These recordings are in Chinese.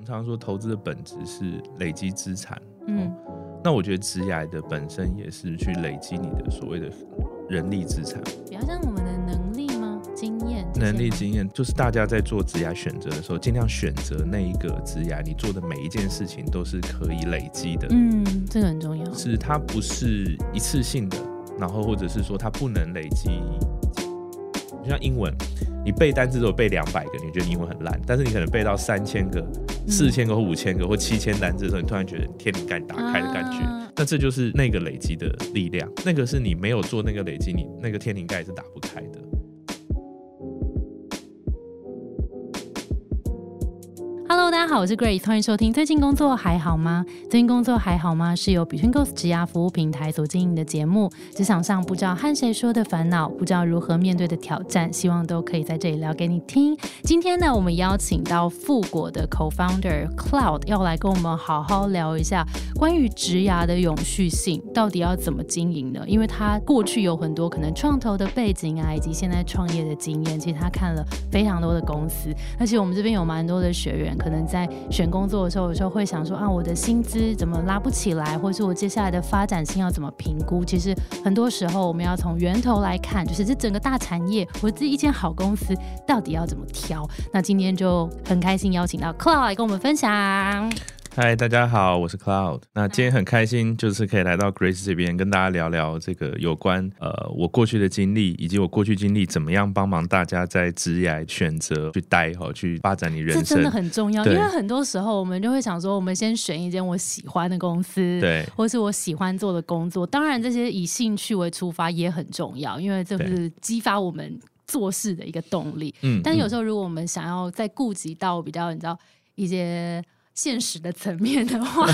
我们常说投资的本质是累积资产，嗯那我觉得职涯的本身也是去累积你的所谓的人力资产、比较像我们的能力吗？经验能力经验，就是大家在做职涯选择的时候，尽量选择那一个职涯，你做的每一件事情都是可以累积的，嗯，这个很重要。是它不是一次性的，然后或者是说它不能累积。就像英文，你背单词如果背两百个，你觉得英文很烂，但是你可能背到三千个、四千个或五千个或七千单字的时候，你突然觉得天灵盖打开的感觉。啊那这就是那个累积的力量，那个是你没有做那个累积，你那个天灵盖是打不开的。Hello，大家好，我是 Grace，欢迎收听。最近工作还好吗？最近工作还好吗？是由 Between Ghost 职涯服务平台所经营的节目。职场上不知道和谁说的烦恼，不知道如何面对的挑战，希望都可以在这里聊给你听。今天呢，我们邀请到富果的 Co-founder Cloud 要来跟我们好好聊一下关于职涯的永续性，到底要怎么经营呢？因为他过去有很多可能创投的背景啊，以及现在创业的经验，其实他看了非常多的公司，而且我们这边有蛮多的学员，可能在选工作的时候，有时候会想说啊，我的薪资怎么拉不起来，或是我接下来的发展性要怎么评估？其实很多时候我们要从源头来看，就是这整个大产业，或者这一间好公司到底要怎么挑。那今天就很开心邀请到 Cloud 来跟我们分享。嗨，大家好，我是 Cloud。那今天很开心，就是可以来到 Grace 这边跟大家聊聊这个有关呃我过去的经历，以及我过去经历怎么样帮忙大家在职业选择去待哈，去发展你人生。这真的很重要，因对为很多时候我们就会想说，我们先选一间我喜欢的公司，对或是我喜欢做的工作。当然，这些以兴趣为出发也很重要，因为这是激发我们做事的一个动力。嗯但有时候，如果我们想要再顾及到比较你知道一些现实的层面的话，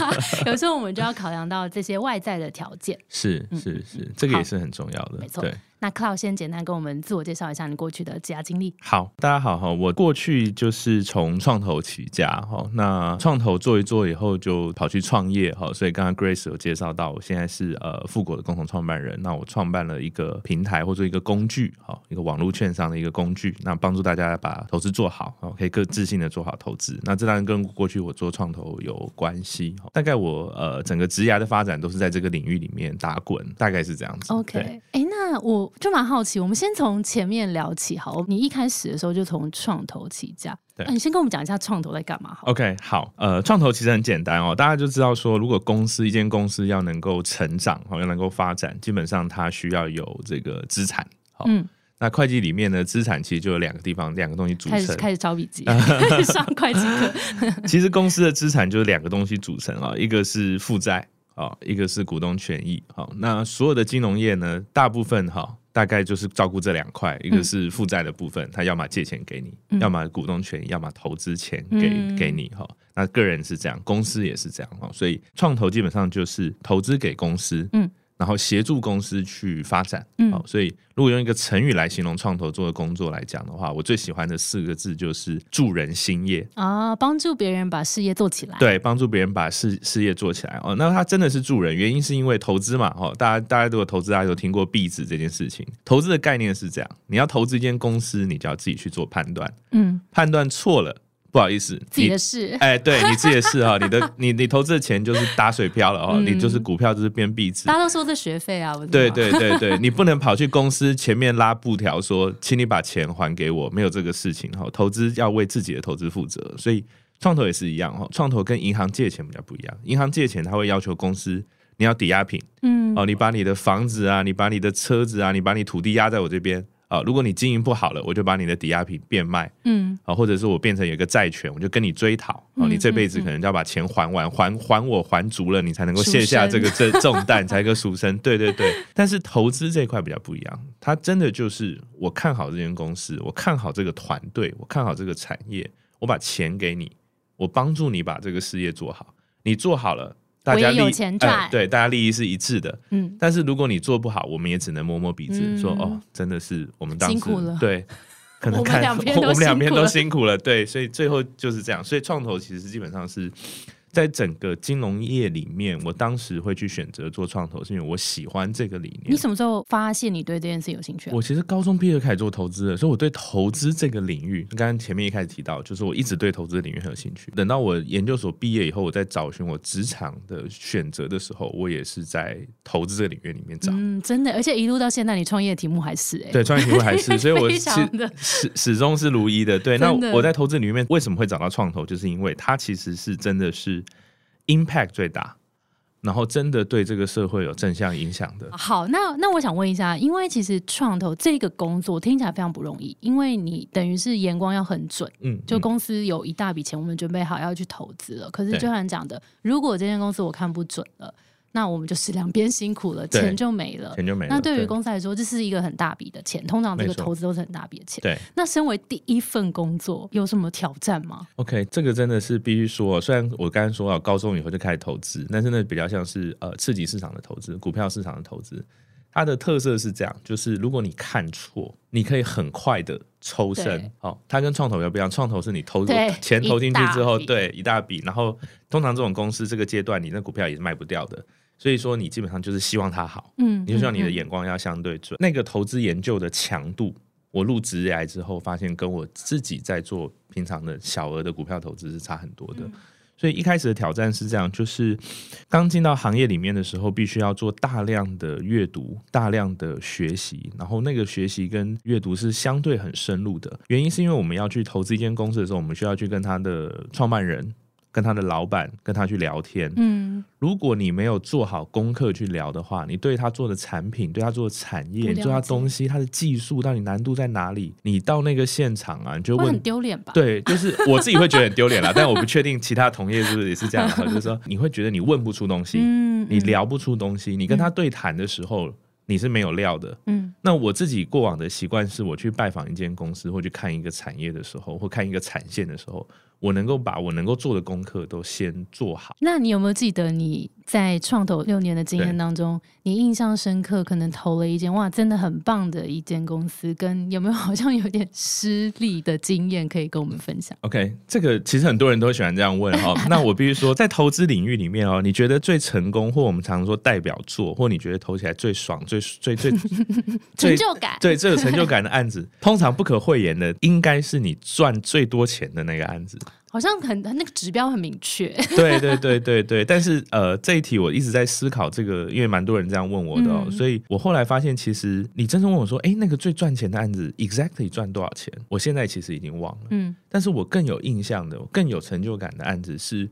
有时候我们就要考量到这些外在的条件。是是是，这个也是很重要的。没错对。那 Cloud 先简单跟我们自我介绍一下你过去的职涯经历。好，大家好哈，我过去就是从创投起家哈，那创投做一做以后就跑去创业哈，所以刚刚 Grace 有介绍到，我现在是呃富国的共同创办人，那我创办了一个平台或者一个工具哈，一个网络券商的一个工具，那帮助大家把投资做好，哦，可以更自信的做好投资。那这当然跟过去我做创投有关系，大概我呃整个职涯的发展都是在这个领域里面打滚，大概是这样子。OK，哎、那我就蛮好奇，我们先从前面聊起好。你一开始的时候就从创投起家，对啊你先跟我们讲一下创投在干嘛好。OK，好，呃，创投其实很简单哦，大家就知道说，如果公司一间公司要能够成长，好，要能够发展，基本上它需要有这个资产。好，嗯，那会计里面呢，资产其实就有两个地方，两个东西组成。开始开始抄笔记，上会计课。其实公司的资产就是两个东西组成啊，一个是负债啊，一个是股东权益。好，那所有的金融业呢，大部分哈。大概就是照顾这两块，一个是负债的部分，他要么借钱给你，嗯要么股东权益，要么投资钱给、嗯给你哈。那个人是这样，公司也是这样哈。所以创投基本上就是投资给公司，嗯，然后协助公司去发展，嗯好。所以如果用一个成语来形容创投做的工作来讲的话，我最喜欢的四个字就是助人兴业。啊，帮助别人把事业做起来。，对，帮助别人把事事业做起来哦。那他真的是助人，原因是因为投资嘛，哦，大家大家如果投资，大家都听过币值这件事情。投资的概念是这样，你要投资一间公司，你就要自己去做判断，嗯，判断错了，不好意思，自己你的事。哎，对你自己的事哈，你的 你你投资的钱就是打水漂了哦，嗯你就是股票就是变币值大。家都说这学费啊，对对对对，你不能跑去公司前面拉布条说，请你把钱还给我，没有这个事情哈。投资要为自己的投资负责，所以创投也是一样哈。创投跟银行借钱比较不一样，银行借钱他会要求公司你要抵押品嗯，哦，你把你的房子啊，你把你的车子啊，你把你土地压在我这边啊，如果你经营不好了，我就把你的抵押品变卖。嗯，啊，或者是我变成有一个债权，我就跟你追讨。哦，嗯你这辈子可能就要把钱还完，还还我还足了，你才能够卸下这个这重担，才能够赎身。对对对，但是投资这一块比较不一样，它真的就是我看好这间公司，我看好这个团队，我看好这个产业，我把钱给你，我帮助你把这个事业做好，你做好了。大家利钱赚。哎对，大家利益是一致的。嗯，但是如果你做不好，我们也只能摸摸鼻子，嗯说哦，真的是我们当苦了。对，可能看 我们两边都辛苦了，对，所以最后就是这样。所以创投其实基本上是在整个金融业里面，我当时会去选择做创投，是因为我喜欢这个理念。你什么时候发现你对这件事有兴趣、啊？我其实高中毕业就开始做投资的，所以我对投资这个领域，刚刚前面一开始提到，就是我一直对投资领域很有兴趣。等到我研究所毕业以后，我在找寻我职场的选择的时候，我也是在投资这个领域里面找。嗯，真的，而且一路到现在，你创业的题目还是哎、对，创业题目还是，所以我非是始始终是如一的。对，那我在投资里面为什么会找到创投，就是因为它其实是真的是 impact 最大，然后真的对这个社会有正向影响的。好，那那我想问一下，因为其实创投这个工作听起来非常不容易，因为你等于是眼光要很准，嗯，就嗯公司有一大笔钱，我们准备好要去投资了。可是就像你讲的，如果这间公司我看不准了，那我们就是两边辛苦了，对钱就没了。钱就没了。那对于公司来说，这是一个很大笔的钱，通常这个投资都是很大笔的钱。对那身为第一份工作，有什么挑战吗？OK，这个真的是必须说，虽然我刚刚说了高中以后就开始投资，但是那比较像是呃刺激市场的投资，股票市场的投资。它的特色是这样，就是如果你看错，你可以很快的抽身对。好、它跟创投又不一样，创投是你投对钱投进去之后，对一大笔，然后通常这种公司这个阶段，你那股票也是卖不掉的，所以说你基本上就是希望它好。嗯，你就希望你的嗯眼光要相对准。那个投资研究的强度，我入职来之后发现，跟我自己在做平常的小额的股票投资是差很多的。所以一开始的挑战是这样，就是刚进到行业里面的时候，必须要做大量的阅读、大量的学习，然后那个学习跟阅读是相对很深入的。原因是因为我们要去投资一间公司的时候，我们需要去跟他的创办人、跟他的老板、跟他去聊天。嗯，如果你没有做好功课去聊的话，你对他做的产品、对他做的产业、不了你对他东西、他的技术到底难度在哪里？你到那个现场啊，你就问很。丢脸吧？，对，就是我自己会觉得很丢脸啦，但我不确定其他同业是不是也是这样的，就是说你会觉得你问不出东西，嗯，嗯，你聊不出东西，你跟他对谈的时候，你是没有料的。嗯那我自己过往的习惯是，我去拜访一间公司或去看一个产业的时候，或看一个产线的时候，我能够把我能够做的功课都先做好。那你有没有记得你在创投六年的经验当中，你印象深刻，可能投了一间哇，真的很棒的一间公司，跟有没有好像有点失利的经验可以跟我们分享？OK，这个其实很多人都喜欢这样问哈、那我必须说，在投资领域里面哦，你觉得最成功，或我们常说代表作，或你觉得投起来最爽、最最最 成就感，对最有成就感的案子，通常不可讳言的，应该是你赚最多钱的那个案子。好像很那个指标很明确。对对对对对，但是呃，这一题我一直在思考这个，因为蛮多人这样问我的哦，嗯所以我后来发现，其实你真正问我说，哎，那个最赚钱的案子，exactly 赚多少钱？我现在其实已经忘了。嗯但是我更有印象的、更有成就感的案子是，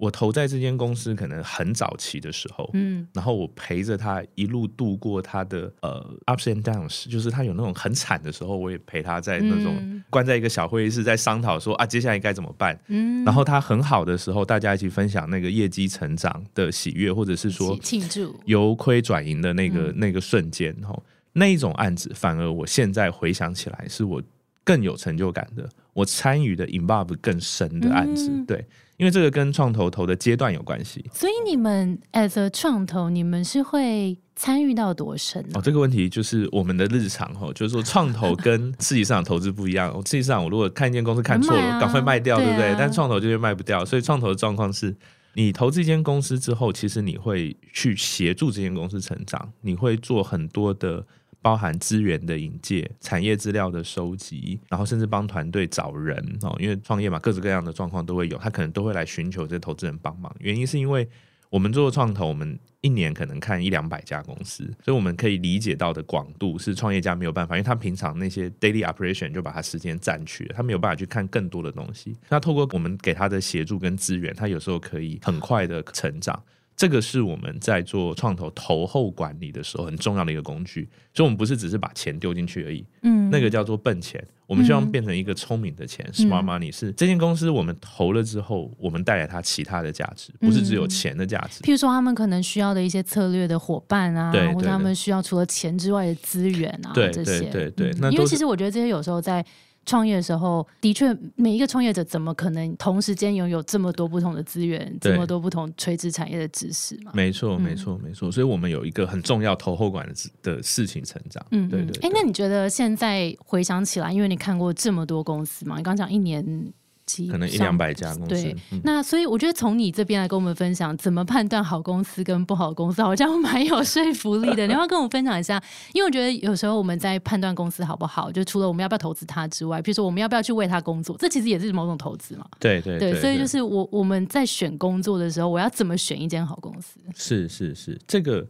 我投在这间公司可能很早期的时候，嗯。然后我陪着他一路度过他的呃 ups and downs，就是他有那种很惨的时候，我也陪他在那种嗯。关在一个小会议室，在商讨说啊接下来该怎么办。嗯，然后他很好的时候，大家一起分享那个业绩成长的喜悦，或者是说庆祝，由亏转盈的那个、嗯。那个瞬间，吼，那一种案子，反而我现在回想起来，是我更有成就感的，我参与的 involve 更深的案子，嗯。对，因为这个跟创投投的阶段有关系。所以你们 as a 创投，你们是会参与到多深呢、哦，这个问题就是我们的日常哦，就是说创投 跟刺激市场投资不一样。哦刺激市场我如果看一间公司看错了，赶快卖掉，对对不对啊？但创投就是卖不掉，所以创投的状况是。你投资一间公司之后，其实你会去协助这间公司成长，你会做很多的包含资源的引介、产业资料的收集，然后甚至帮团队找人哦，因为创业嘛，各式各样的状况都会有，他可能都会来寻求这投资人帮忙。原因是因为我们做创投，我们一年可能看一两百家公司，所以我们可以理解到的广度是创业家没有办法，因为他平常那些 daily operation 就把他时间占去了，他没有办法去看更多的东西。那透过我们给他的协助跟资源，他有时候可以很快的成长。这个是我们在做创投投后管理的时候很重要的一个工具，所以我们不是只是把钱丢进去而已，嗯，那个叫做笨钱。我们希望嗯。变成一个聪明的钱、s m a r t money 是这间公司我们投了之后，我们带来它其他的价值，不是只有嗯钱的价值。譬如说，他们可能需要的一些策略的伙伴啊，或者他对。们需要除了钱之外的资源啊，对这些，对对因为其实我觉得这些有时候在创业的时候，的确每一个创业者怎么可能同时间拥有这么多不同的资源，这么多不同垂直产业的知识嘛？没错，嗯没错，没错。所以我们有一个很重要投后管的事的事情成长。嗯，对对。哎，对那你觉得现在回想起来，因为你看过这么多公司嘛，你刚讲一年级，可能一两百家公司。对，那所以我觉得从你这边来跟我们分享怎么判断好公司跟不好公司，好像蛮有说服力的。你要跟我们分享一下，因为我觉得有时候我们在判断公司好不好，就除了我们要不要投资它之外，比如说我们要不要去为它工作，这其实也是某种投资嘛。对对对，所以就是我我们在选工作的时候，我要怎么选一间好公司？是是是，这个。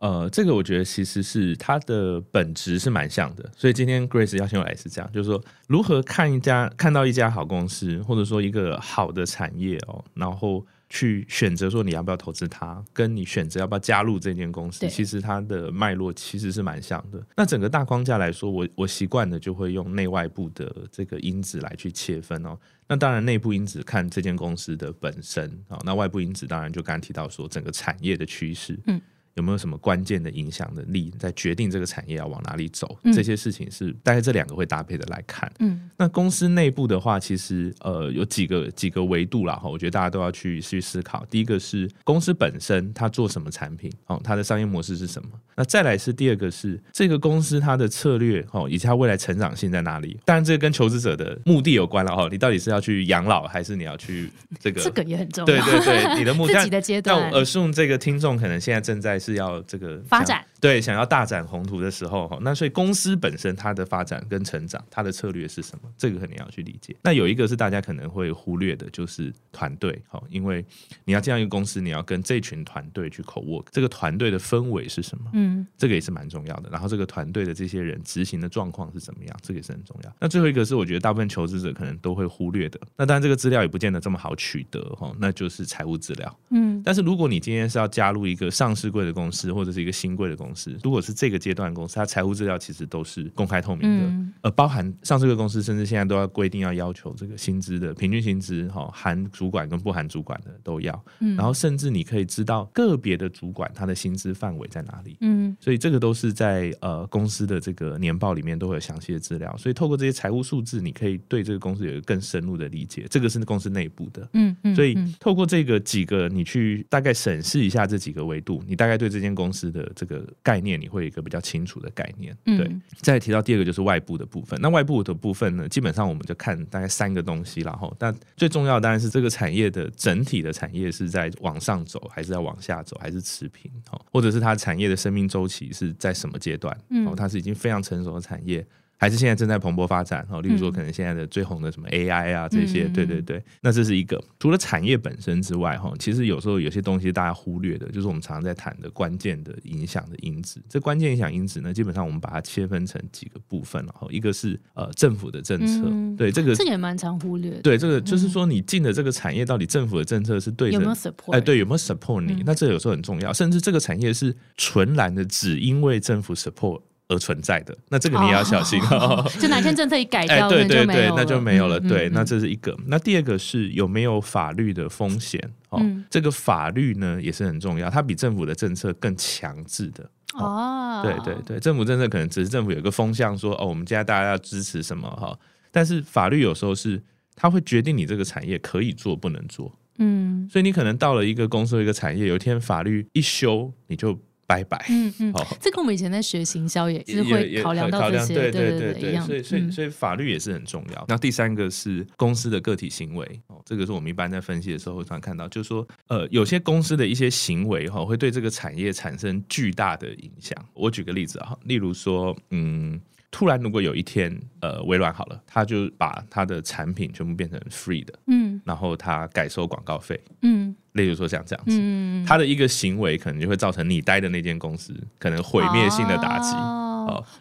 呃，这个我觉得其实是它的本质是蛮像的，所以今天 Grace 邀请我来是这样，就是说如何看一家看到一家好公司，或者说一个好的产业哦，然后去选择说你要不要投资它，跟你选择要不要加入这间公司，其实它的脉络其实是蛮像的。那整个大框架来说，我我习惯的就会用内外部的这个因子来去切分哦。那当然内部因子看这间公司的本身啊，那外部因子当然就刚刚提到说整个产业的趋势，嗯。有没有什么关键的影响的力在决定这个产业要往哪里走？这些事情是大概这两个会搭配的来看。嗯，那公司内部的话，其实呃有几个几个维度啦哈，我觉得大家都要去去思考。第一个是公司本身它做什么产品哦，它的商业模式是什么？那再来是第二个是这个公司它的策略哦，以及它未来成长性在哪里？当然这个跟求职者的目的有关了哈，你到底是要去养老还是你要去这个？这个也很重要。对对对，你的目 自己的阶段。那耳顺这个听众可能现在正在是要这个发展。对，想要大展宏图的时候，哈，那所以公司本身它的发展跟成长，它的策略是什么？这个肯定要去理解。那有一个是大家可能会忽略的，就是团队，哈，因为你要这样一个公司，你要跟这群团队去口 work，这个团队的氛围是什么？嗯，这个也是蛮重要的。然后这个团队的这些人执行的状况是怎么样？这个也是很重要。那最后一个是我觉得大部分求职者可能都会忽略的。那当然这个资料也不见得这么好取得，哈，那就是财务资料。嗯，但是如果你今天是要加入一个上市柜的公司，或者是一个新贵的公司，如果是这个阶段公司，它财务资料其实都是公开透明的，呃，包含上市的公司，甚至现在都要规定要要求这个薪资的平均薪资，哈，含主管跟不含主管的都要，然后甚至你可以知道个别的主管他的薪资范围在哪里，嗯，所以这个都是在呃公司的这个年报里面都会有详细的资料，所以透过这些财务数字，你可以对这个公司有一个更深入的理解，这个是公司内部的，嗯嗯，所以透过这个几个，你去大概审视一下这几个维度，你大概对这间公司的这个概念，你会有一个比较清。楚的概念，对。再提到第二个就是外部的部分，那外部的部分呢，基本上我们就看大概三个东西，然后，但最重要当然是这个产业的整体的产业是在往上走，还是在往下走，还是持平，哦，或者是它产业的生命周期是在什么阶段？哦，它是已经非常成熟的产业。还是现在正在蓬勃发展哦，例如说可能现在的最红的什么 AI 啊这些，对对对，那这是一个。除了产业本身之外，哈，其实有时候有些东西大家忽略的，就是我们常常在谈的关键的影响的因子。这关键影响因子呢，基本上我们把它切分成几个部分，然后一个是呃政府的政策，对这个这也蛮常忽略。对这个就是说你进的这个产业到底政府的政策是对有没有 support？哎，对有没有 support 你？那这有时候很重要，甚至这个产业是纯然的只因为政府 support。而存在的，那这个你也要小心哦。就哪天政策一改掉，对对对，那就没有了。对，那这是一个。那第二个是有没有法律的风险？哦，这个法律呢也是很重要，它比政府的政策更强制的。哦，对对对，政府政策可能只是政府有一个风向说，哦，我们现在大家要支持什么哈？但是法律有时候是它会决定你这个产业可以做不能做。嗯，所以你可能到了一个公司一个产业，有一天法律一修，你就。拜拜。嗯嗯，好，这跟我们以前在学行销也是会考量到这些，对对对对，所以所以所以法律也是很重要。那第三个是公司的个体行为，哦，这个是我们一般在分析的时候会常看到，就是说，呃，有些公司的一些行为哈，会对这个产业产生巨大的影响。我举个例子啊，例如说，嗯。突然，如果有一天，呃，微软好了，他就把他的产品全部变成 free 的，嗯，然后他改收广告费，嗯，例如说像这样子，他的一个行为可能就会造成你待的那间公司可能毁灭性的打击。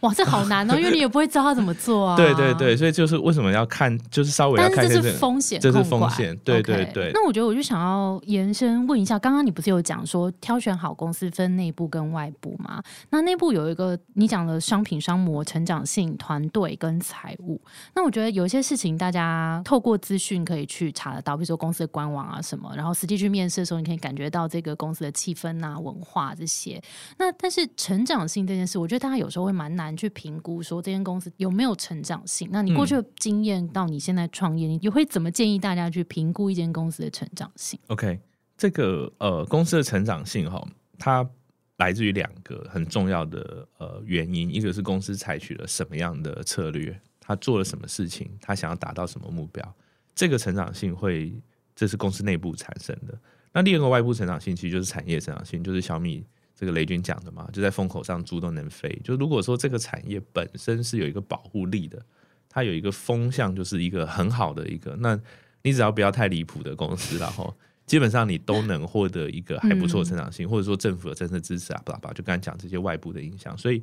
哇，这好难哦，因为你也不会知道他怎么做啊。对对对，所以就是为什么要看，就是稍微要看这是风险，这是风险。对对对。那我觉得我就想要延伸问一下，刚刚你不是有讲说挑选好公司分内部跟外部吗？那内部有一个你讲的商品、商模、成长性、团队跟财务。那我觉得有一些事情大家透过资讯可以去查得到，比如说公司的官网啊什么，然后实际去面试的时候，你可以感觉到这个公司的气氛啊、文化这些。那但是成长性这件事，我觉得大家有时候会。蛮难去评估说这间公司有没有成长性。那你过去的经验到你现在创业，你会怎么建议大家去评估一间公司的成长性？OK，这个呃公司的成长性哈，它来自于两个很重要的呃原因，一个是公司采取了什么样的策略，他做了什么事情，他想要达到什么目标。这个成长性会这是公司内部产生的。那另一个外部成长性，其实就是产业成长性，就是小米这个雷军讲的嘛，就在风口上猪都能飞。就如果说这个产业本身是有一个保护力的，它有一个风向，就是一个很好的一个，那你只要不要太离谱的公司，然后 基本上你都能获得一个还不错的成长性，或者说政府的政策支持啊，巴拉巴拉，就刚才讲这些外部的影响，所以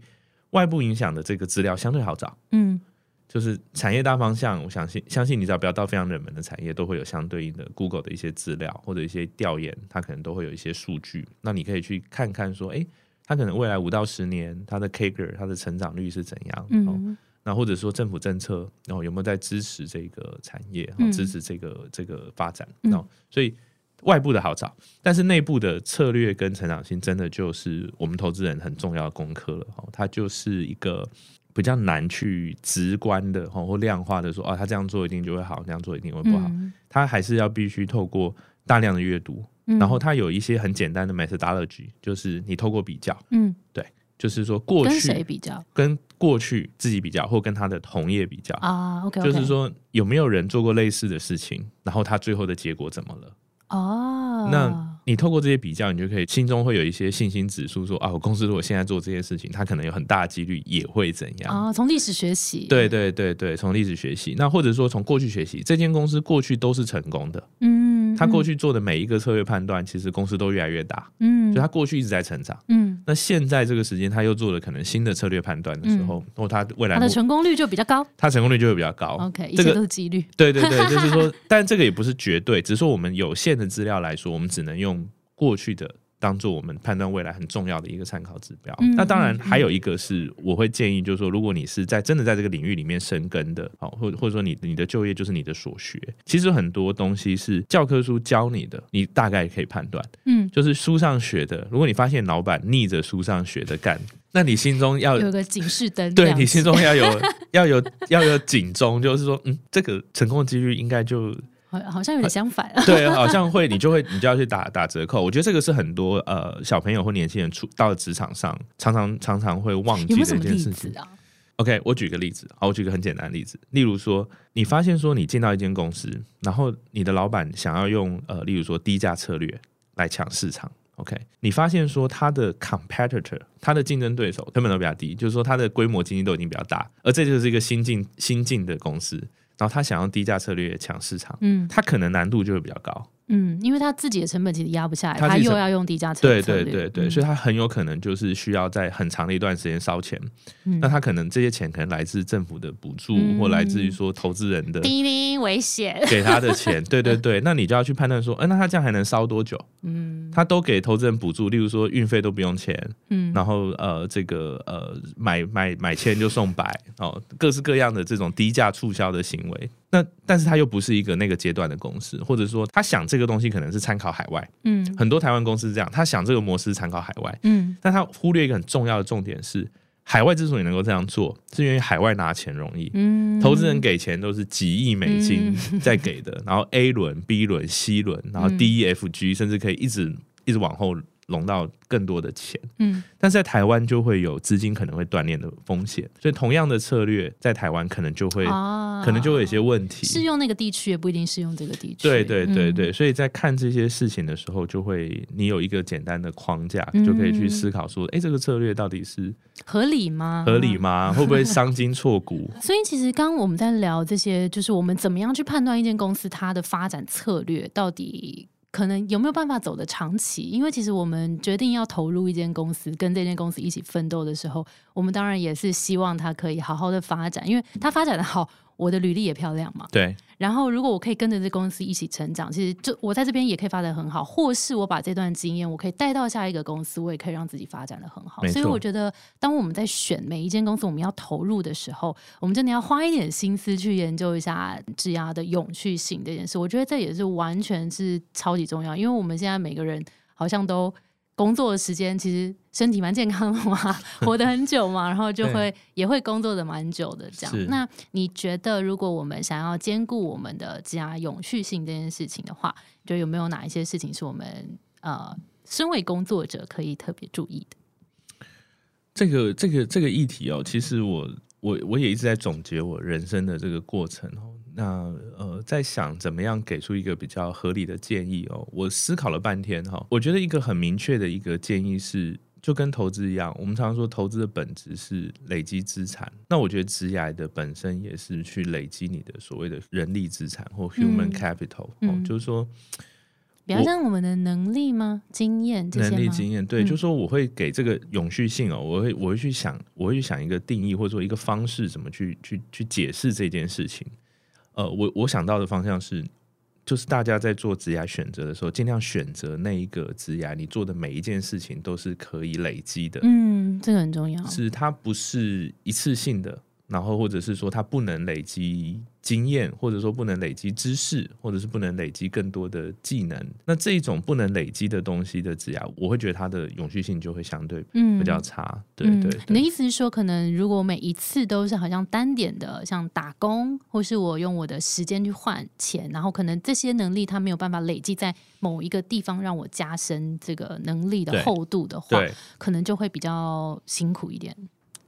外部影响的这个资料相对好找。嗯就是产业大方向，我相信相信你只要不要到非常冷门的产业，都会有相对应的 Google 的一些资料或者一些调研，它可能都会有一些数据。那你可以去看看说，哎，它可能未来五到十年它的 K 个它的成长率是怎样？哦，嗯那或者说政府政策，然后有没有在支持这个产业，嗯哦支持这个这个发展？嗯哦，所以外部的好找，但是内部的策略跟成长性，真的就是我们投资人很重要的功课了。哦，它就是一个。比较难去直观的哦或量化的说，啊，他这样做一定就会好，那样做一定会不好。嗯。他还是要必须透过大量的阅读，嗯。然后他有一些很简单的 methodology，就是你透过比较，嗯，就是说过跟谁去比较？跟过去自己比较，或跟他的同业比较，啊？OK，就是说有没有人做过类似的事情，然后他最后的结果怎么了？哦，那你透过这些比较，你就可以心中会有一些信心指数，说啊，我公司如果现在做这件事情，它可能有很大的几率也会怎样。啊，从历史学习，对对对对，从历史学习，那或者说从过去学习，这间公司过去都是成功的，嗯，嗯，他过去做的每一个策略判断，其实公司都越来越大，嗯，就他过去一直在成长。嗯，那现在这个时间，他又做了可能新的策略判断的时候，或他未来他的成功率就比较高。他成功率就会比较高。OK，这个切都是几率。对对对，就是说，但这个也不是绝对，只是说我们有限的资料来说，我们只能用过去的当做我们判断未来很重要的一个参考指标。嗯那当然嗯还有一个是，我会建议，就是说，如果你是在真的在这个领域里面深耕的，好，或或者说你你的就业就是你的所学，其实很多东西是教科书教你的，你大概可以判断，嗯，就是书上学的。如果你发现老板逆着书上学的干，那你心中要有个警示灯。对你心中要有 要有要有警钟，就是说，嗯，这个成功的几率应该就好好像有点相反。对，好像会你就会你就要去打打折扣。我觉得这个是很多呃小朋友或年轻人出到了职场上，常常常常会忘记的一件事情？OK，我举个例子，好，我举个很简单的例子，例如说，你发现说你进到一间公司，然后你的老板想要用呃，例如说低价策略来抢市场。OK，你发现说他的 competitor，他的竞争对手成本都比较低，就是说他的规模经济都已经比较大，而这就是一个新进新进的公司，然后他想用低价策略抢市场，嗯他可能难度就会比较高。嗯，因为他自己的成本其实压不下来，他又要用低价策对策略对对对，嗯所以他很有可能就是需要在很长的一段时间烧钱。嗯那他可能这些钱可能来自政府的补助，嗯或来自于说投资人的叮叮危险。给他的钱。对对对，那你就要去判断说，哎、那他这样还能烧多久？嗯他都给投资人补助，例如说运费都不用钱，嗯，然后呃，这个呃买买买千就送百哦，各式各样的这种低价促销的行为。那但是他又不是一个那个阶段的公司，或者说他想这个东西可能是参考海外，嗯。很多台湾公司这样，他想这个模式参考海外，嗯。但他忽略一个很重要的重点是，海外之所以能够这样做，是因为海外拿钱容易。嗯，投资人给钱都是几亿美金在给的，然后 A 轮、B 轮、C 轮，然后 D、E、F、G，甚至可以一直一直往后融到更多的钱。嗯但是在台湾就会有资金可能会断裂的风险，所以同样的策略在台湾可能就会、啊，可能就会有些问题。适用那个地区也不一定适用这个地区。对对对嗯对，所以在看这些事情的时候，就会你有一个简单的框架，嗯就可以去思考说，哎，这个策略到底是合理吗？合理吗？会不会伤筋错骨？所以其实刚刚我们在聊这些，就是我们怎么样去判断一间公司它的发展策略到底。可能有没有办法走得长期？因为其实我们决定要投入一间公司，跟这间公司一起奋斗的时候，我们当然也是希望它可以好好的发展，因为它发展的好，我的履历也漂亮嘛。对然后，如果我可以跟着这公司一起成长，其实就我在这边也可以发展很好，或是我把这段经验我可以带到下一个公司，我也可以让自己发展的很好所以我觉得，当我们在选每一间公司我们要投入的时候，我们真的要花一点心思去研究一下质押的永续性这件事。我觉得这也是完全是超级重要，因为我们现在每个人好像都。工作的时间其实身体蛮健康的嘛，活得很久嘛，然后就会也会工作的蛮久的这样。那你觉得，如果我们想要兼顾我们的家永续性这件事情的话，你觉得有没有哪一些事情是我们呃身为工作者可以特别注意的？这个这个这个议题哦，其实我我我也一直在总结我人生的这个过程哦。那呃，在想怎么样给出一个比较合理的建议哦。我思考了半天哈，我觉得一个很明确的一个建议是，就跟投资一样，我们常常说投资的本质是累积资产。那我觉得职涯的本身也是去累积你的所谓的人力资产或 human capital 哦，就是说。比较像我们的能力吗？经验这些能力经验，对，就是说我会给这个永续性哦，我会我会去想，我会去想一个定义或者说一个方式，怎么去去去解释这件事情。呃，我我想到的方向是，就是大家在做职涯选择的时候，尽量选择那一个职涯，你做的每一件事情都是可以累积的。嗯，这个很重要，是它不是一次性的。然后，或者是说他不能累积经验，或者说不能累积知识，或者是不能累积更多的技能。那这一种不能累积的东西的职涯，我会觉得它的永续性就会相对比较差。对对，你的意思是说，可能如果每一次都是好像单点的，像打工，或是我用我的时间去换钱，然后可能这些能力它没有办法累积在某一个地方，让我加深这个能力的厚度的话，可能就会比较辛苦一点。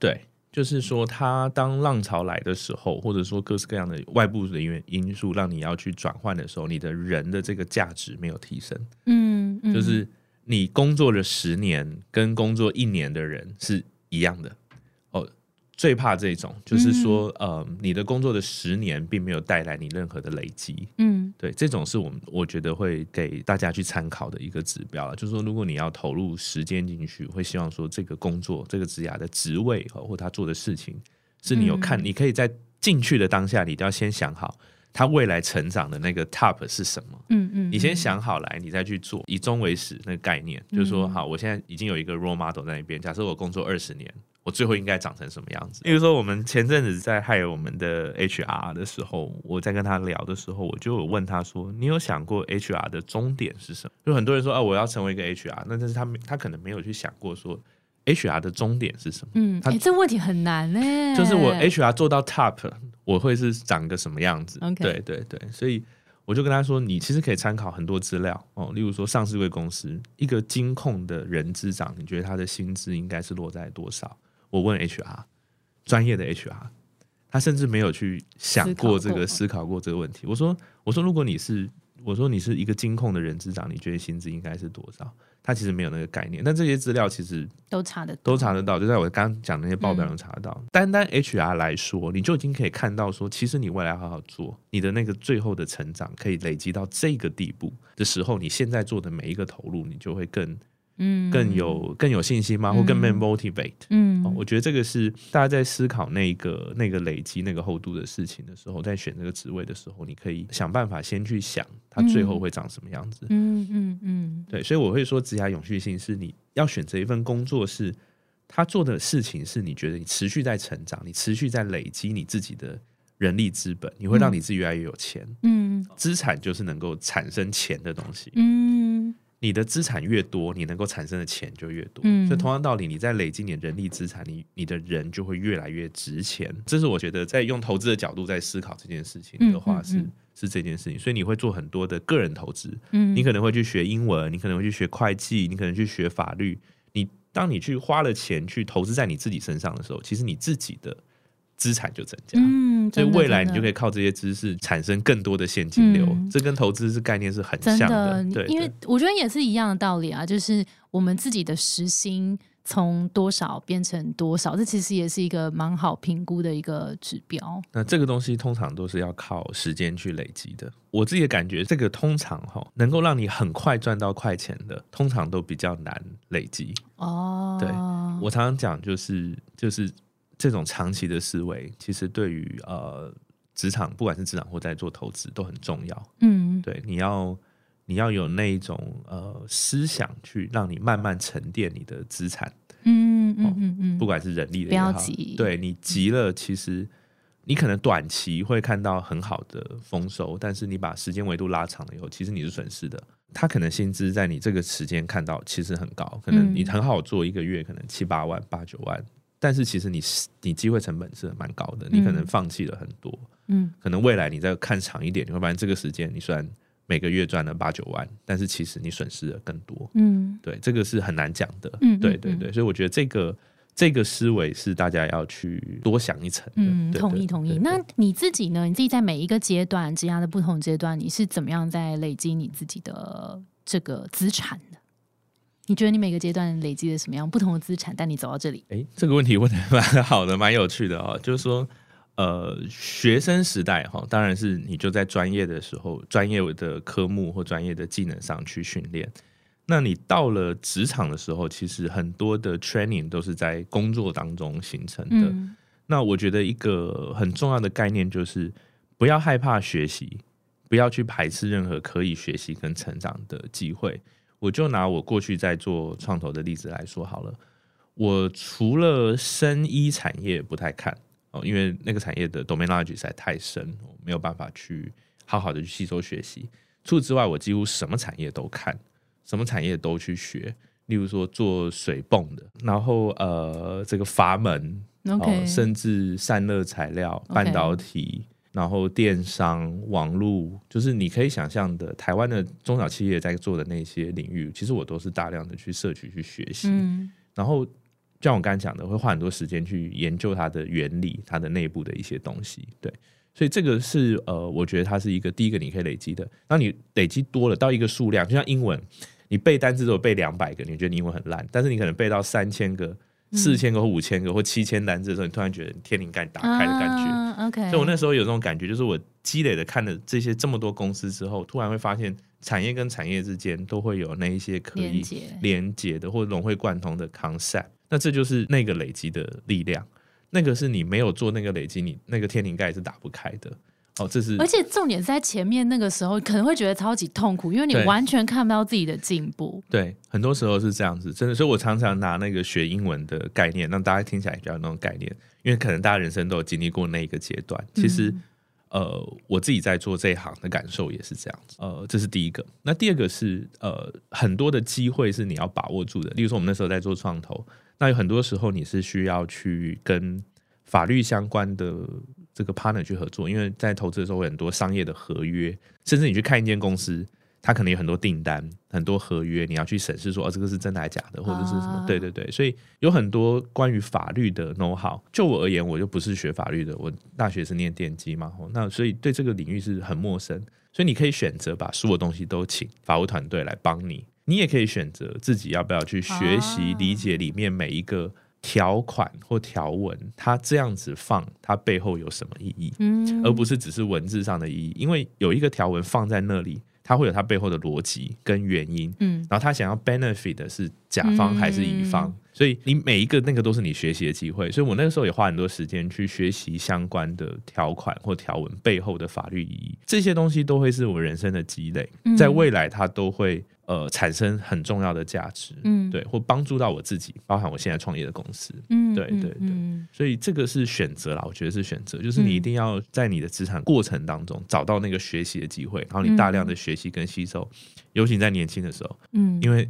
对。就是说，它当浪潮来的时候，或者说各式各样的外部的因因素让你要去转换的时候，你的人的这个价值没有提升。嗯，就是你工作了十年，跟工作一年的人是一样的。最怕这种，就是说，呃，你的工作的十年并没有带来你任何的累积。嗯，对，这种是我们我觉得会给大家去参考的一个指标了。就是说，如果你要投入时间进去，会希望说这个工作、这个职涯的职位和或他做的事情，是你有看，你可以在进去的当下，你都要先想好他未来成长的那个 top 是什么。嗯嗯，你先想好来，你再去做，以终为始那个概念，就是说，好，我现在已经有一个 role model 在那边。假设我工作二十年。我最后应该长成什么样子？例如说，我们前阵子在害我们的 HR 的时候，我在跟他聊的时候，我就有问他说：“你有想过 HR 的终点是什么？”就很多人说：“啊，我要成为一个 HR。”那但是他他可能没有去想过说 HR 的终点是什么。嗯，哎，这问题很难哎。就是我 HR 做到 top，我会是长个什么样子？对对对，所以我就跟他说：“你其实可以参考很多资料哦，例如说上市贵公司一个金控的人资长，你觉得他的薪资应该是落在多少？”我问 HR，专业的 HR，他甚至没有去想过这个，思考过这个问题。我说，我说，如果你是，我说你是一个金控的人资长，你觉得薪资应该是多少？他其实没有那个概念。但这些资料其实都查得都查得到，就在我刚刚讲那些报表中查得到。单单 HR 来说，你就已经可以看到说，其实你未来好好做，你的那个最后的成长可以累积到这个地步的时候，你现在做的每一个投入，你就会更。嗯，更有更有信心吗？或更被 motivate？嗯，我觉得这个是大家在思考那个那个累积那个厚度的事情的时候，在选这个职位的时候，你可以想办法先去想它最后会长什么样子。嗯嗯嗯，对，所以我会说，职涯永续性是你要选择一份工作，是他做的事情是你觉得你持续在成长，你持续在累积你自己的人力资本，你会让你自己越来越有钱。嗯，资产就是能够产生钱的东西。嗯。你的资产越多，你能够产生的钱就越多。所以同样道理，你在累积你的人力资产，你你的人就会越来越值钱。这是我觉得在用投资的角度在思考这件事情的话，是是这件事情。所以你会做很多的个人投资，嗯，你可能会去学英文，你可能会去学会计，你可能去学法律。你当你去花了钱去投资在你自己身上的时候，其实你自己的。资产就增加，嗯，所以未来你就可以靠这些知识产生更多的现金流。这跟投资是概念是很像的，对，因为我觉得也是一样的道理啊，就是我们自己的时薪从多少变成多少，这其实也是一个蛮好评估的一个指标。那这个东西通常都是要靠时间去累积的。我自己的感觉，这个通常哈能够让你很快赚到快钱的，通常都比较难累积。哦，对我常常讲就是就是。这种长期的思维，其实对于呃职场，不管是职场或在做投资，都很重要。嗯，对，你要你要有那一种呃思想，去让你慢慢沉淀你的资产。嗯嗯嗯嗯，不管是人力的，不要急。对你急了，其实你可能短期会看到很好的丰收，但是你把时间维度拉长了以后，其实你是损失的。他可能薪资在你这个时间看到其实很高，可能你很好做一个月，可能七八万、八九万。但是其实你你机会成本是蛮高的，你可能放弃了很多。嗯，可能未来你再看长一点，你会发现这个时间你虽然每个月赚了八九万，但是其实你损失了更多。嗯，对，这个是很难讲的。嗯，对对对，所以我觉得这个这个思维是大家要去多想一层的。嗯，同意同意。那你自己呢？你自己在每一个阶段，职涯的不同阶段，你是怎么样在累积你自己的这个资产的？你觉得你每个阶段累积了什么样不同的资产，带你走到这里？哎，这个问题问的蛮 好的，蛮有趣的哦。就是说，呃，学生时代哈，当然是你就在专业的时候，专业的科目或专业的技能上去训练。那你到了职场的时候，其实很多的 training 都是在工作当中形成的。嗯那我觉得一个很重要的概念就是，不要害怕学习，不要去排斥任何可以学习跟成长的机会。我就拿我过去在做创投的例子来说好了。我除了生医产业不太看哦，因为那个产业的 domain knowledge 实在太深，我没有办法去好好的去吸收学习。除此之外，我几乎什么产业都看，什么产业都去学。例如说做水泵的，然后呃这个阀门哦，甚至散热材料、半导体，然后电商、网络，就是你可以想象的，台湾的中小企业在做的那些领域，其实我都是大量的去摄取、去学习。嗯然后像我刚才讲的，会花很多时间去研究它的原理、它的内部的一些东西。对，所以这个是呃，我觉得它是一个第一个你可以累积的。当你累积多了到一个数量，就像英文，你背单词都有背两百个，你觉得你英文很烂，但是你可能背到三千个、四千个或五千个或七千单字的时候，你突然觉得天灵盖打开的感觉。啊、OK，所以我那时候有这种感觉，就是我积累的看了这些这么多公司之后，突然会发现产业跟产业之间都会有那一些可以连接连接的或融会贯通的 concept。那这就是那个累积的力量，那个是你没有做那个累积，你那个天灵盖是打不开的。哦，这是而且重点是在前面那个时候，可能会觉得超级痛苦，因为你完全看不到自己的进步。对，很多时候是这样子，真的。所以我常常拿那个学英文的概念，让大家听起来比较有那种概念，因为可能大家人生都有经历过那一个阶段。其实，呃，我自己在做这一行的感受也是这样子。呃，这是第一个。那第二个是，呃，很多的机会是你要把握住的。例如说，我们那时候在做创投，那有很多时候你是需要去跟法律相关的这个 partner 去合作，因为在投资的时候很多商业的合约，甚至你去看一间公司，它可能有很多订单、很多合约，你要去审视说哦，这个是真的还是假的，或者是什么？啊对对对，所以有很多关于法律的 know how。就我而言，我就不是学法律的，我大学是念电机嘛，哦那所以对这个领域是很陌生。所以你可以选择把所有东西都请法务团队来帮你，你也可以选择自己要不要去学习啊理解里面每一个条款或条文，它这样子放，它背后有什么意义？嗯，而不是只是文字上的意义。因为有一个条文放在那里，它会有它背后的逻辑跟原因。嗯然后他想要 benefit 的是甲方还是乙方，嗯所以你每一个那个都是你学习的机会。所以我那个时候也花很多时间去学习相关的条款或条文背后的法律意义，这些东西都会是我人生的积累，嗯。在未来它都会呃产生很重要的价值，嗯。对，或帮助到我自己，包含我现在创业的公司。嗯嗯对对对。嗯。所以这个是选择啦，我觉得是选择，就是你一定要在你的职场过程当中找到那个学习的机会，然后你大量的学习跟吸收，尤其在年轻的时候，嗯，因为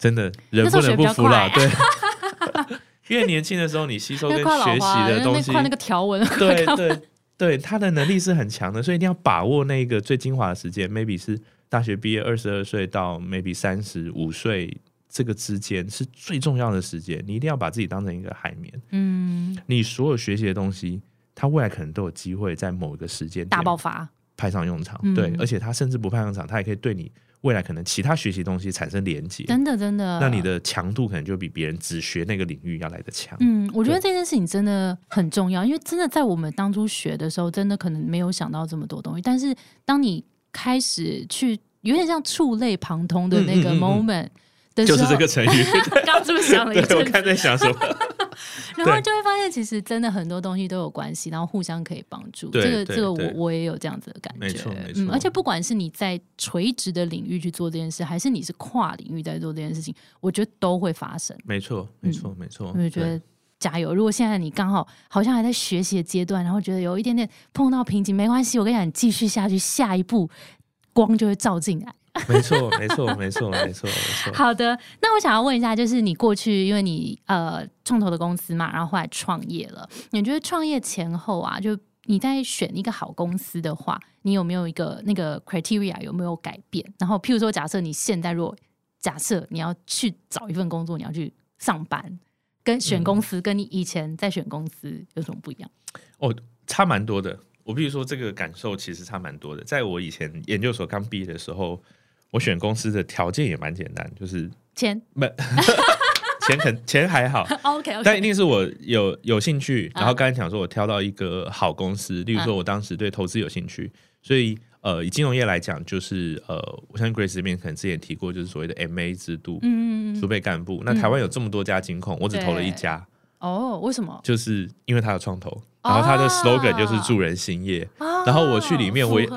真的人不能不服老，快。对。越年轻的时候，你吸收跟学习，的东西，那快那个条文，对对对，他的能力是很强的，所以一定要把握那个最精华的时间，maybe 是大学毕业二十二岁到 maybe 三十五岁这个之间是最重要的时间，你一定要把自己当成一个海绵，嗯，你所有学习的东西，它未来可能都有机会在某一个时间大点爆发，派上用场，嗯。对，而且它甚至不派上用场，它也可以对你未来可能其他学习东西产生连接，真的真的，那你的强度可能就比别人只学那个领域要来的强。嗯，我觉得对这件事情真的很重要，因为真的在我们当初学的时候，真的可能没有想到这么多东西。但是当你开始去有点像触类旁通的那个嗯嗯嗯嗯就是这个成语，刚是不是想了一对我看在想什么？然后就会发现其实真的很多东西都有关系，然后互相可以帮助。对这个这个我我也有这样子的感觉，没错没嗯，而且不管是你在垂直的领域去做这件事，还是你是跨领域在做这件事情，我觉得都会发生。没错，没错，没错。我就觉得加油。如果现在你刚好好像还在学习的阶段，然后觉得有一点点碰到瓶颈，没关系，我跟你讲，你继续下去，下一步光就会照进来。没错，没错，没错，没错，没错。好的，那我想要问一下，就是你过去因为你呃创投的公司嘛，然后后来创业了，你觉得创业前后啊，就你在选一个好公司的话，你有没有一个那个 criteria 有没有改变？然后譬如说，假设你现在如果假设你要去找一份工作，你要去上班。跟选公司跟你以前在选公司有什么不一样？哦，差蛮多的。我必须说，这个感受其实差蛮多的。在我以前研究所刚毕业的时候，我选公司的条件也蛮简单，就是钱不钱肯钱还好，OK 但一定是我有有兴趣。然后刚才讲说，我挑到一个好公司，例如说我当时对投资有兴趣，所以呃，以金融业来讲，就是呃，我相信 Grace 这边可能之前提过，就是所谓的 MA 制度，嗯，储备干部。那台湾有这么多家金控，我只投了一家，哦，为什么？就是因为它有创投，然后它的 slogan 就是助人兴业。然后我去里面我也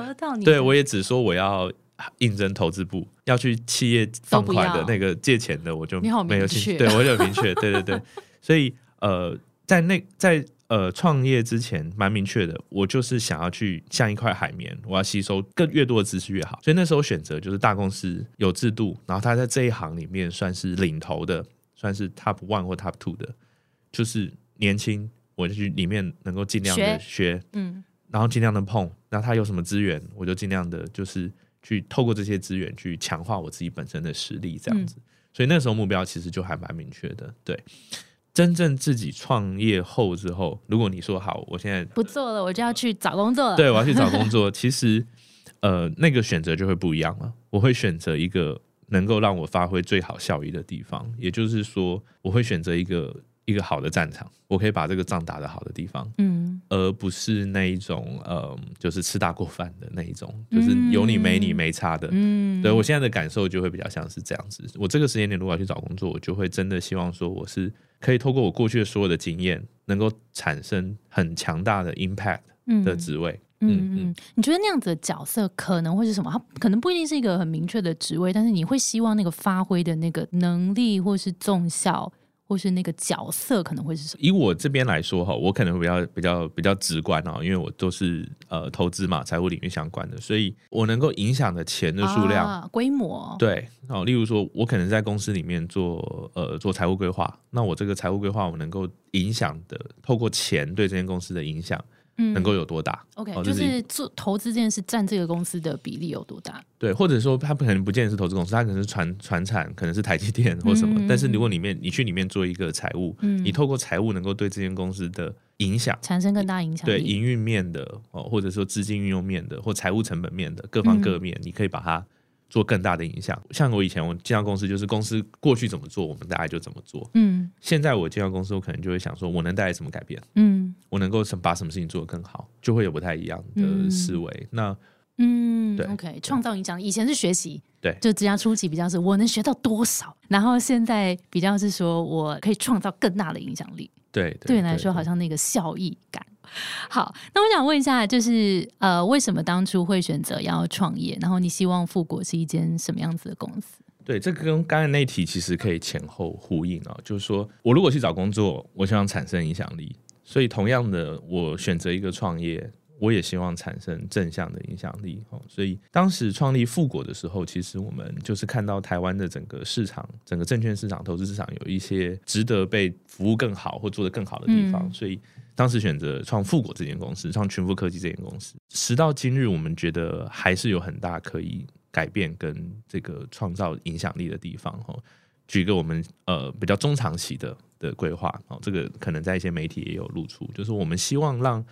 对我也只说我要应征投资部，要去企业放款的那个借钱的，我就没有明确兴趣。对我就很明确，对对对。所以呃，在那在呃创业之前蛮明确的，我就是想要去像一块海绵，我要吸收更越多的知识越好。所以那时候选择就是大公司有制度，然后他在这一行里面算是领头的，算是 top one 或 top two 的，就是年轻，我就去里面能够尽量的学嗯然后尽量的碰，然后他有什么资源，我就尽量的，就是去透过这些资源去强化我自己本身的实力，这样子。所以那时候目标其实就还蛮明确的。对，真正自己创业后之后，如果你说好，我现在不做了，我就要去找工作了。对我要去找工作，其实呃那个选择就会不一样了。我会选择一个能够让我发挥最好效益的地方，也就是说，我会选择一个一个好的战场，我可以把这个仗打得好的地方。嗯，而不是那一种呃，就是吃大锅饭的那一种，就是有你没你没差的。嗯，对我现在的感受就会比较像是这样子。我这个时间点如果要去找工作，我就会真的希望说，我是可以透过我过去的所有的经验，能够产生很强大的 impact 嗯的职位。嗯嗯嗯，你觉得那样子的角色可能会是什么？它可能不一定是一个很明确的职位，但是你会希望那个发挥的那个能力，或是纵效，或是那个角色，可能会是什么？以我这边来说哈，我可能会比较比较比较直观哦，因为我都是呃投资嘛，财务领域相关的，所以我能够影响的钱的数量啊、规模，对，哦，例如说，我可能在公司里面做呃做财务规划，那我这个财务规划我能够影响的，透过钱对这间公司的影响嗯能够有多大？OK，、哦就是做投资这件事占这个公司的比例有多大？对，或者说它可能不见得是投资公司，他可能是传传产，可能是台积电或什么。嗯但是如果里面你去里面做一个财务，嗯你透过财务能够对这间公司的影响。产生更大影响。对营运面的哦，或者说资金运用面的，或财务成本面的各方各面，你可以把它做更大的影响。像我以前我进到公司，就是公司过去怎么做，我们大概就怎么做。嗯现在我进到公司，我可能就会想说，我能带来什么改变？嗯我能够什把什么事情做得更好，就会有不太一样的思维。那嗯对，OK，创造影响力。以前是学习，对就职涯初期比较是我能学到多少，然后现在比较是说我可以创造更大的影响力。对对对你来说，好像那个效益感。好，那我想问一下，就是呃，为什么当初会选择要创业？然后你希望富国是一间什么样子的公司？对，这个跟刚才那题其实可以前后呼应哦。就是说我如果去找工作，我希望产生影响力，所以同样的，我选择一个创业，我也希望产生正向的影响力哦。所以当时创立富国的时候，其实我们就是看到台湾的整个市场、整个证券市场、投资市场有一些值得被服务更好或做得更好的地方，嗯所以当时选择创富国这间公司，创群富科技这间公司。时到今日，我们觉得还是有很大可以改变跟这个创造影响力的地方哦。举一个我们呃比较中长期的的规划哦，这个可能在一些媒体也有露出，就是我们希望让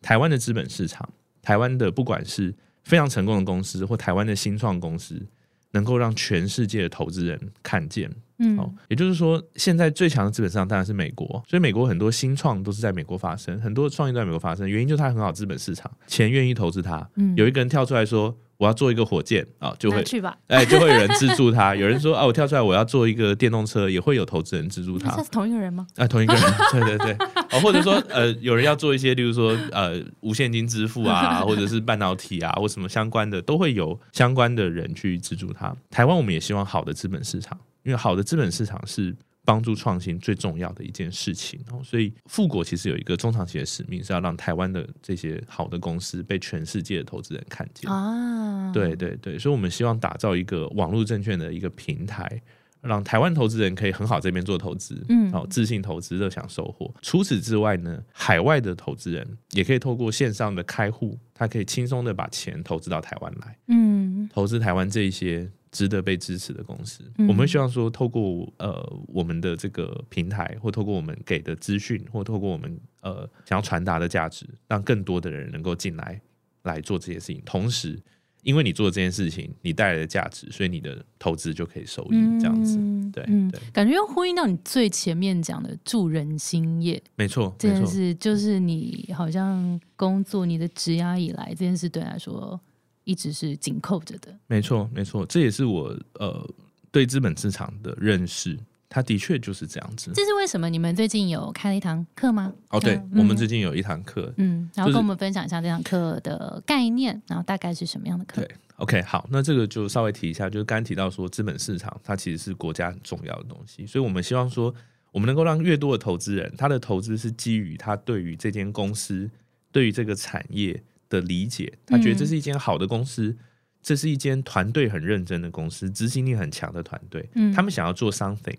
台湾的资本市场，台湾的不管是非常成功的公司或台湾的新创公司，能够让全世界的投资人看见。嗯哦，也就是说，现在最强的资本市场当然是美国，所以美国很多新创都是在美国发生，很多创业都在美国发生，原因就是它很好资本市场，钱愿意投资它。嗯有一个人跳出来说我要做一个火箭啊，就会去吧，哎就会有人资助他。有人说啊，我跳出来我要做一个电动车，也会有投资人资助他那。是同一个人吗？啊，同一个人，对对对，哦，或者说呃，有人要做一些，例如说呃，无现金支付啊，或者是半导体啊，或什么相关的，都会有相关的人去资助他。台湾我们也希望好的资本市场，因为好的资本市场是帮助创新最重要的一件事情哦。所以富国其实有一个中长期的使命，是要让台湾的这些好的公司被全世界的投资人看见。啊，对对对，所以我们希望打造一个网络证券的一个平台，让台湾投资人可以很好这边做投资，嗯好自信投资，乐享收获。除此之外呢，海外的投资人也可以透过线上的开户，他可以轻松的把钱投资到台湾来，嗯投资台湾这一些值得被支持的公司。嗯我们会希望说，透过呃我们的这个平台，或透过我们给的资讯，或透过我们呃想要传达的价值，让更多的人能够进来来做这些事情。同时，因为你做这件事情，你带来的价值，所以你的投资就可以收益。这样子，嗯对嗯对，感觉又呼应到你最前面讲的助人兴业没错，这。件事，就是你好像工作你的职涯以来，这件事对你来说一直是紧扣着的。没错，没错，这也是我呃对资本市场的认识，它的确就是这样子。这是为什么？你们最近有开了一堂课吗？哦，对，嗯我们最近有一堂课，嗯，然后跟我们分享一下这堂课的概念，然后大概是什么样的课？对 OK，好，那这个就稍微提一下，就是刚刚提到说，资本市场它其实是国家很重要的东西，所以我们希望说，我们能够让越多的投资人，他的投资是基于他对于这间公司、对于这个产业的理解，他觉得这是一间好的公司，这是一间团队很认真的公司，执行力很强的团队，嗯。他们想要做 something，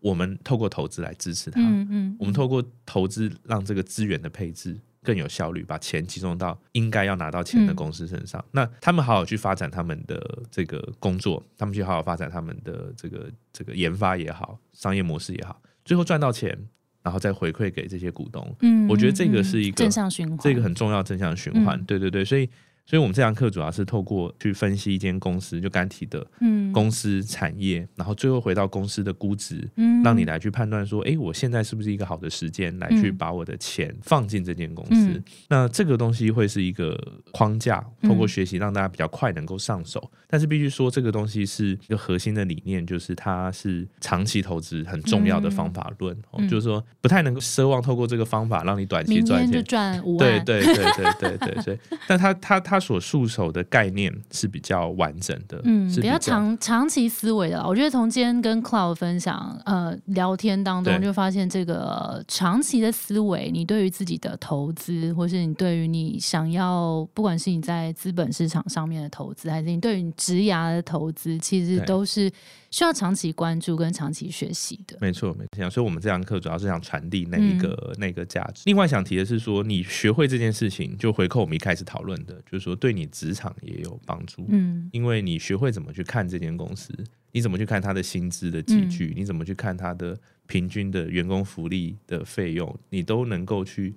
我们透过投资来支持他，嗯。嗯，我们透过投资让这个资源的配置更有效率，把钱集中到应该要拿到钱的公司身上。那他们好好去发展他们的这个工作，他们去好好发展他们的这个这个研发也好，商业模式也好，最后赚到钱，然后再回馈给这些股东。嗯我觉得这个嗯是一个正向循环，这个很重要正向循环。嗯对对对，所以所以我们这堂课主要是透过去分析一间公司，就刚才提的嗯。公司产业，然后最后回到公司的估值，嗯。让你来去判断说，诶，我现在是不是一个好的时间来去嗯。把我的钱放进这间公司？嗯。那这个东西会是一个框架，嗯。透过学习让大家比较快能够上手。但是必须说，这个东西是一个核心的理念，就是它是长期投资很重要的方法论。就是说，不太能够奢望透过这个方法让你短期赚钱。赚五万，对对对对对对对，但他他他所束手的概念是比较完整的，嗯，是比较长长期思维的。我觉得从今天跟 Cloud 分享，呃，聊天当中就发现这个长期的思维，你对于自己的投资，或是你对于你想要，不管是你在资本市场上面的投资，还是你对于你职涯的投资，其实都是需要长期关注跟长期学习的。没错，没错。所以，我们这堂课主要是想传递那一个、那个价值。另外，想提的是说，你学会这件事情，就回扣我们一开始讨论的，就是说对你职场也有帮助。嗯因为你学会怎么去看这间公司，你怎么去看它的薪资的集聚，你怎么去看它的平均的员工福利的费用，你都能够去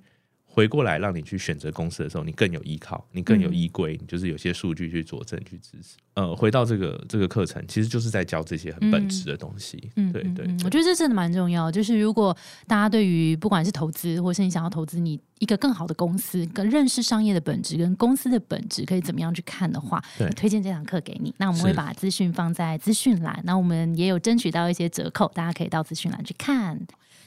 回过来，让你去选择公司的时候，你更有依靠，你更有依归，你就是有些数据去佐证、去支持。呃，回到这个这个课程，其实就是在教这些很本质的东西。嗯，对对我觉得这真的蛮重要。就是如果大家对于不管是投资，或是你想要投资你一个更好的公司，跟认识商业的本质跟公司的本质，可以怎么样去看的话，对推荐这堂课给你。那我们会把资讯放在资讯栏，那我们也有争取到一些折扣，大家可以到资讯栏去看。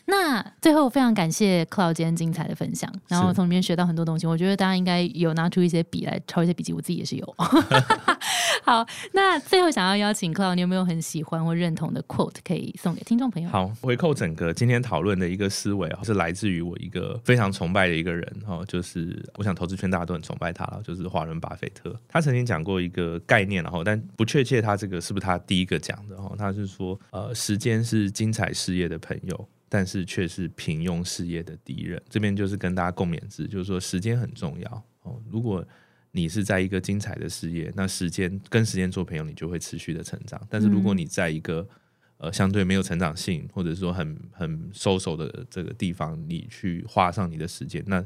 那最后非常感谢 Cloud 今天精彩的分享，然后从里面学到很多东西。我觉得大家应该有拿出一些笔来抄一些笔记，我自己也是有。好，那最后想要邀请 Cloud，你有没有很喜欢或认同的 quote 可以送给听众朋友？好，回扣整个今天讨论的一个思维啊，是来自于我一个非常崇拜的一个人哦，就是我想投资圈大家都很崇拜他了，就是华伦巴菲特。他曾经讲过一个概念，然后但不确切他这个是不是他第一个讲的哦，他是说呃，时间是精彩事业的朋友。但是却是平庸事业的敌人。这边就是跟大家共勉之，就是说时间很重要哦。如果你是在一个精彩的事业，那时间跟时间做朋友，你就会持续的成长。但是如果你在一个呃相对没有成长性，或者说很很收手的这个地方，你去花上你的时间，那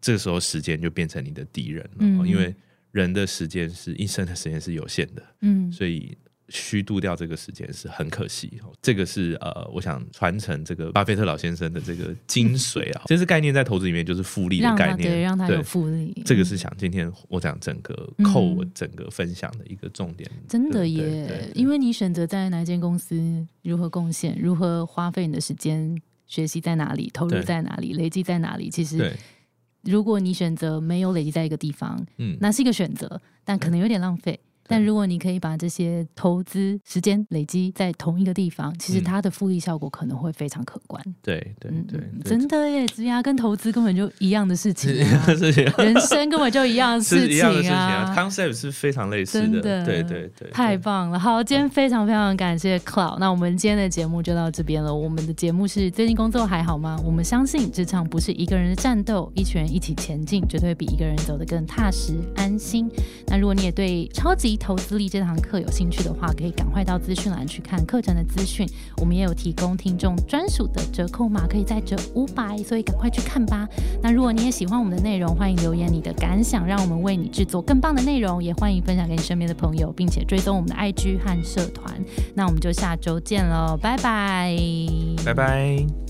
这个时候时间就变成你的敌人了。因为人的时间是一生的时间是有限的，嗯所以虚度掉这个时间是很可惜。哦这个是呃，我想传承这个巴菲特老先生的这个精髓啊。这是概念在投资里面就是复利的概念，对让他有复利，这个是想今天我讲整个嗯扣我整个分享的一个重点，真的耶，因为你选择在哪一间公司，如何贡献，如何花费你的时间，学习在哪里，投入在哪里，累积在哪里。其实，如果你选择没有累积在一个地方，嗯，那是一个选择，但可能有点浪费。但如果你可以把这些投资时间累积在同一个地方，其实嗯它的复利效果可能会非常可观。对对对真的耶，职涯跟投资根本就一样的事情、啊，事情，人生根本就一样的事是一样的事情情啊啊。，concept 是非常类似真的对对对，对太棒了！好，今天非常非常感谢 Cloud。那我们今天的节目就到这边了。我们的节目是最近工作还好吗？我们相信职场不是一个人的战斗，一群人一起前进，绝对会比一个人走得更踏实安心。那如果你也对超级投资力这堂课有兴趣的话，可以赶快到资讯栏去看课程的资讯。我们也有提供听众专属的折扣码，可以再折五百，所以赶快去看吧。那如果你也喜欢我们的内容，欢迎留言你的感想，让我们为你制作更棒的内容。也欢迎分享给你身边的朋友，并且追踪我们的 IG 和社团。那我们就下周见喽，拜拜，拜拜。